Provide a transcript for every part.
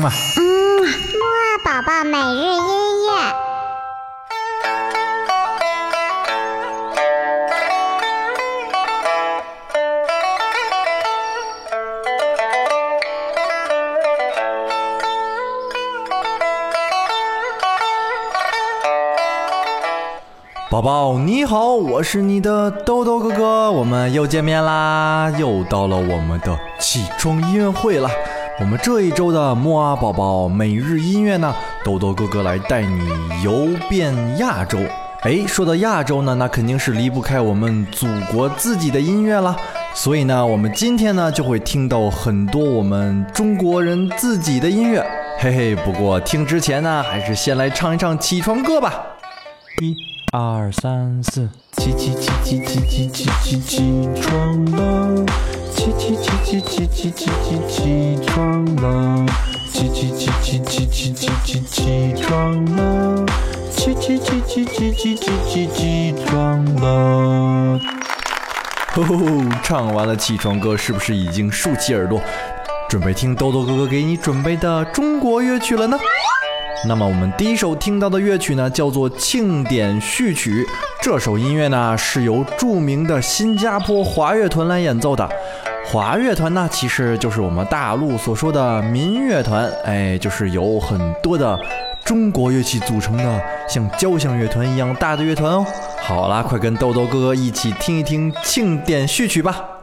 嗯啊，嗯，木二宝宝每日音乐。宝宝你好，我是你的豆豆哥哥，我们又见面啦，又到了我们的起床音乐会了。我们这一周的木啊宝宝每日音乐呢，豆豆哥哥来带你游遍亚洲。哎，说到亚洲呢，那肯定是离不开我们祖国自己的音乐了。所以呢，我们今天呢就会听到很多我们中国人自己的音乐。嘿嘿，不过听之前呢，还是先来唱一唱起床歌吧。一。二三四，起起起起起起起起起床了，起起起起起起起起起起起起床了，起起起起起起起起起床了。吼吼，唱完了起床歌，是不是已经竖起耳朵，准备听豆豆哥哥给你准备的中国乐曲了呢？那么我们第一首听到的乐曲呢，叫做《庆典序曲》。这首音乐呢，是由著名的新加坡华乐团来演奏的。华乐团呢，其实就是我们大陆所说的民乐团，哎，就是由很多的中国乐器组成的，像交响乐团一样大的乐团哦。好啦，快跟豆豆哥哥一起听一听《庆典序曲》吧。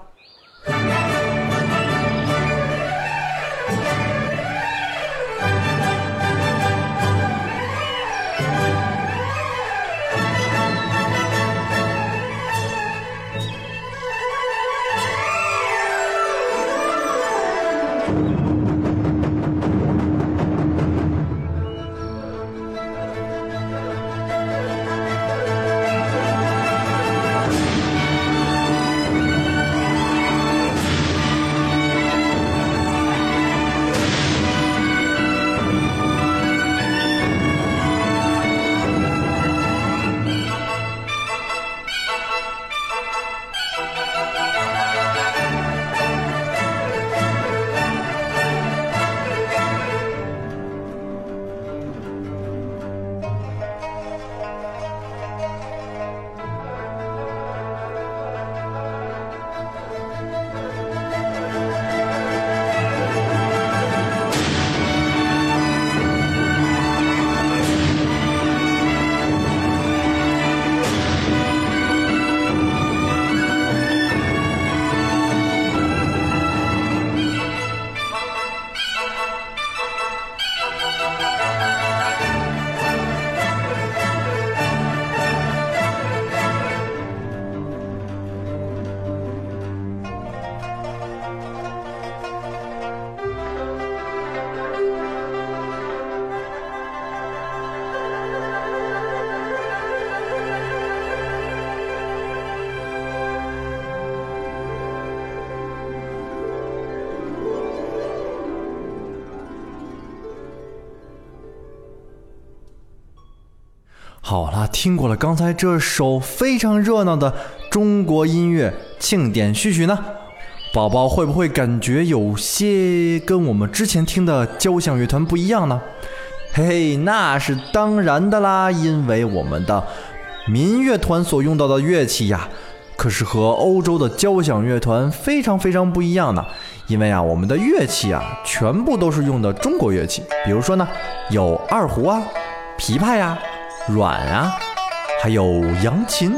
好了，听过了刚才这首非常热闹的中国音乐庆典序曲呢，宝宝会不会感觉有些跟我们之前听的交响乐团不一样呢？嘿嘿，那是当然的啦，因为我们的民乐团所用到的乐器呀，可是和欧洲的交响乐团非常非常不一样的。因为啊，我们的乐器啊，全部都是用的中国乐器，比如说呢，有二胡啊、琵琶呀。软啊，还有扬琴，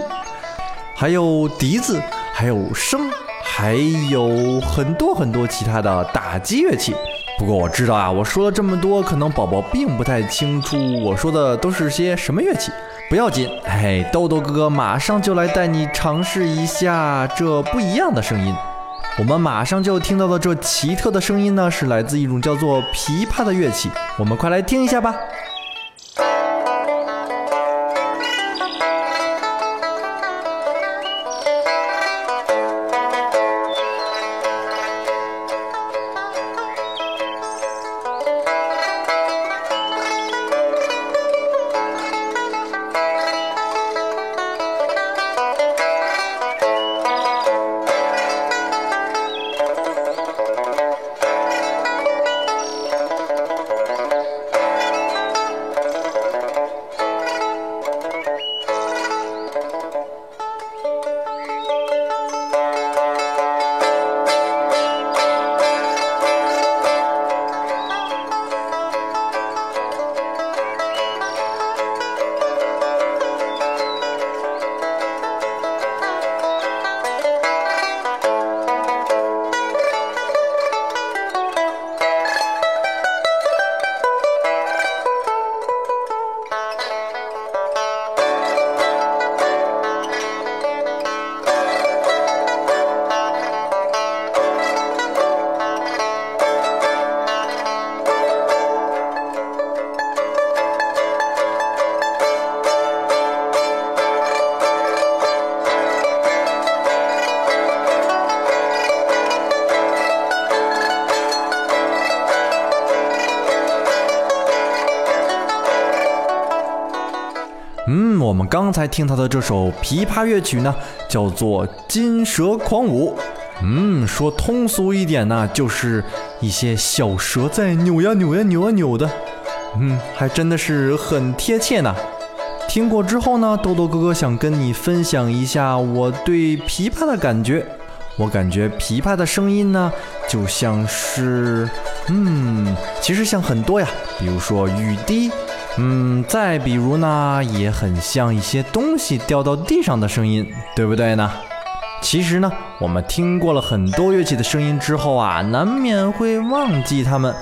还有笛子，还有笙，还有很多很多其他的打击乐器。不过我知道啊，我说了这么多，可能宝宝并不太清楚我说的都是些什么乐器。不要紧，嘿，豆豆哥哥马上就来带你尝试一下这不一样的声音。我们马上就听到的这奇特的声音呢，是来自一种叫做琵琶的乐器。我们快来听一下吧。嗯，我们刚才听到的这首琵琶乐曲呢，叫做《金蛇狂舞》。嗯，说通俗一点呢，就是一些小蛇在扭呀扭呀扭啊扭的。嗯，还真的是很贴切呢。听过之后呢，豆豆哥哥想跟你分享一下我对琵琶的感觉。我感觉琵琶的声音呢，就像是，嗯，其实像很多呀，比如说雨滴，嗯，再比如呢，也很像一些东西掉到地上的声音，对不对呢？其实呢，我们听过了很多乐器的声音之后啊，难免会忘记它们，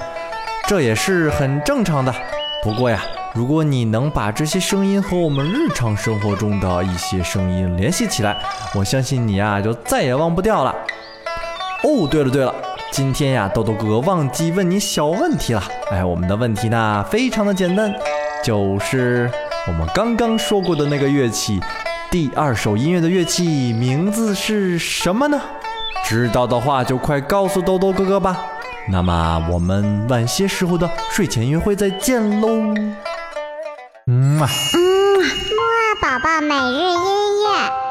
这也是很正常的。不过呀，如果你能把这些声音和我们日常生活中的一些声音联系起来，我相信你呀就再也忘不掉了。哦，对了对了，今天呀，豆豆哥哥忘记问你小问题了。哎，我们的问题呢非常的简单，就是我们刚刚说过的那个乐器，第二首音乐的乐器名字是什么呢？知道的话就快告诉豆豆哥哥吧。那么我们晚些时候的睡前约会再见喽。嗯，木啊宝宝每日。